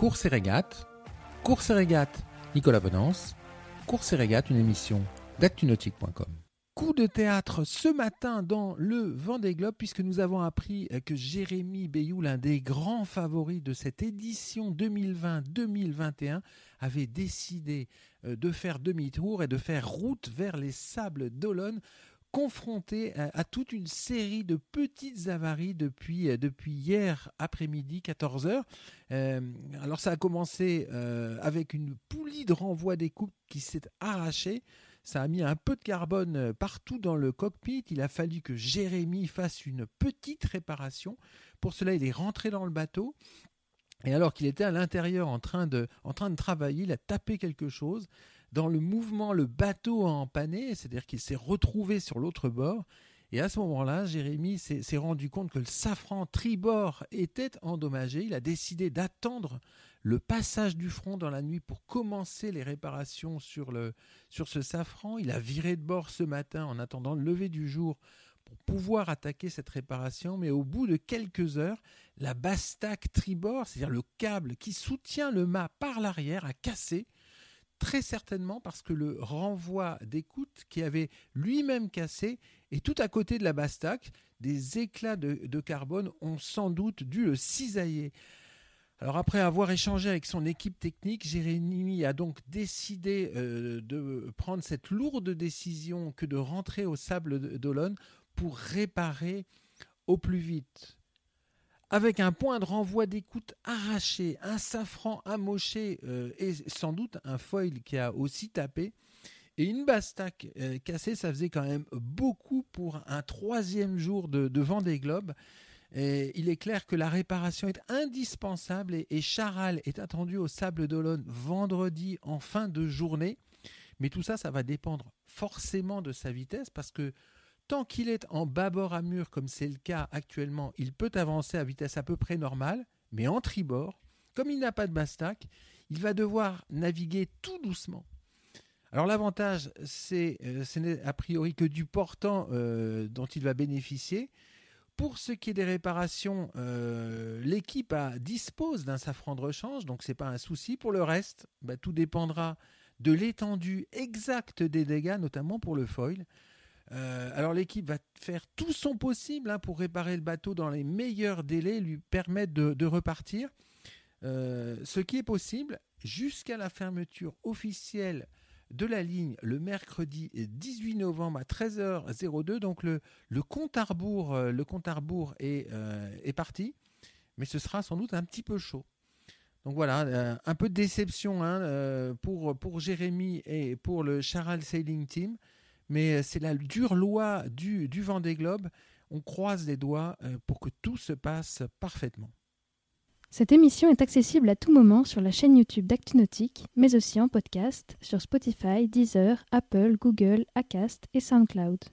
Course et régate, Course et régate, Nicolas Bonance, Course et régate, une émission d'actunautique.com. Coup de théâtre ce matin dans le Vendée Globe puisque nous avons appris que Jérémy Bayou, l'un des grands favoris de cette édition 2020-2021, avait décidé euh, de faire demi-tour et de faire route vers les sables d'Olonne confronté à, toute une série de petites avaries depuis, euh, depuis hier après-midi, 14h. Euh, alors ça a commencé euh, avec une poulie de renvoi des coupes qui s'est arrachée. Ça a mis un peu de carbone partout dans le cockpit. Il a fallu que Jérémy fasse une petite réparation. Pour cela, il est rentré dans le bateau. Et alors qu'il était à l'intérieur en, en train de travailler, il a tapé quelque chose dans le mouvement, le bateau a empanné, c'est-à-dire qu'il s'est retrouvé sur l'autre bord. Et à ce moment-là, Jérémy s'est rendu compte que le safran tribord était endommagé. Il a décidé d'attendre le passage du front dans la nuit pour commencer les réparations sur, le, sur ce safran. Il a viré de bord ce matin en attendant le lever du jour pour pouvoir attaquer cette réparation. Mais au bout de quelques heures, la bastaque tribord, c'est-à-dire le câble qui soutient le mât par l'arrière, a cassé très certainement parce que le renvoi d'écoute qui avait lui-même cassé est tout à côté de la bastaque. Des éclats de, carbone ont sans doute dû le cisailler. Alors après avoir échangé avec son équipe technique, Jérémy a donc décidé euh, de prendre cette lourde décision que de rentrer au sable d'Olonne pour réparer au plus vite avec un point de renvoi d'écoute arraché, un safran amoché euh, et sans doute un foil qui a aussi tapé. Et une bastaque euh, cassée, ça faisait quand même beaucoup pour un troisième jour de, Vendée Globe. Et il est clair que la réparation est indispensable et, Charal est attendu au Sable d'Olonne vendredi en fin de journée. Mais tout ça, ça va dépendre forcément de sa vitesse parce que tant qu'il est en bâbord à mur, comme c'est le cas actuellement, il peut avancer à vitesse à peu près normale, mais en tribord, comme il n'a pas de bastac, il va devoir naviguer tout doucement. Alors l'avantage, c'est euh, ce n'est a priori que du portant euh, dont il va bénéficier. Pour ce qui est des réparations, euh, l'équipe dispose d'un safran de rechange, donc ce n'est pas un souci. Pour le reste, bah, tout dépendra de l'étendue exacte des dégâts, notamment pour le foil. Euh, alors l'équipe va faire tout son possible hein, pour réparer le bateau dans les meilleurs délais, lui permettre de, repartir. Euh, ce qui est possible jusqu'à la fermeture officielle de la ligne le mercredi 18 novembre à 13h02. Donc le, compte à rebours, euh, le compte à est, est, parti, mais ce sera sans doute un petit peu chaud. Donc voilà, un peu de déception hein, pour, pour Jérémy et pour le Charal Sailing Team mais euh, c'est la dure loi du, du Vendée Globe. On croise les doigts euh, pour que tout se passe parfaitement. Cette émission est accessible à tout moment sur la chaîne YouTube d'ActuNautique, mais aussi en podcast sur Spotify, Deezer, Apple, Google, Acast et SoundCloud.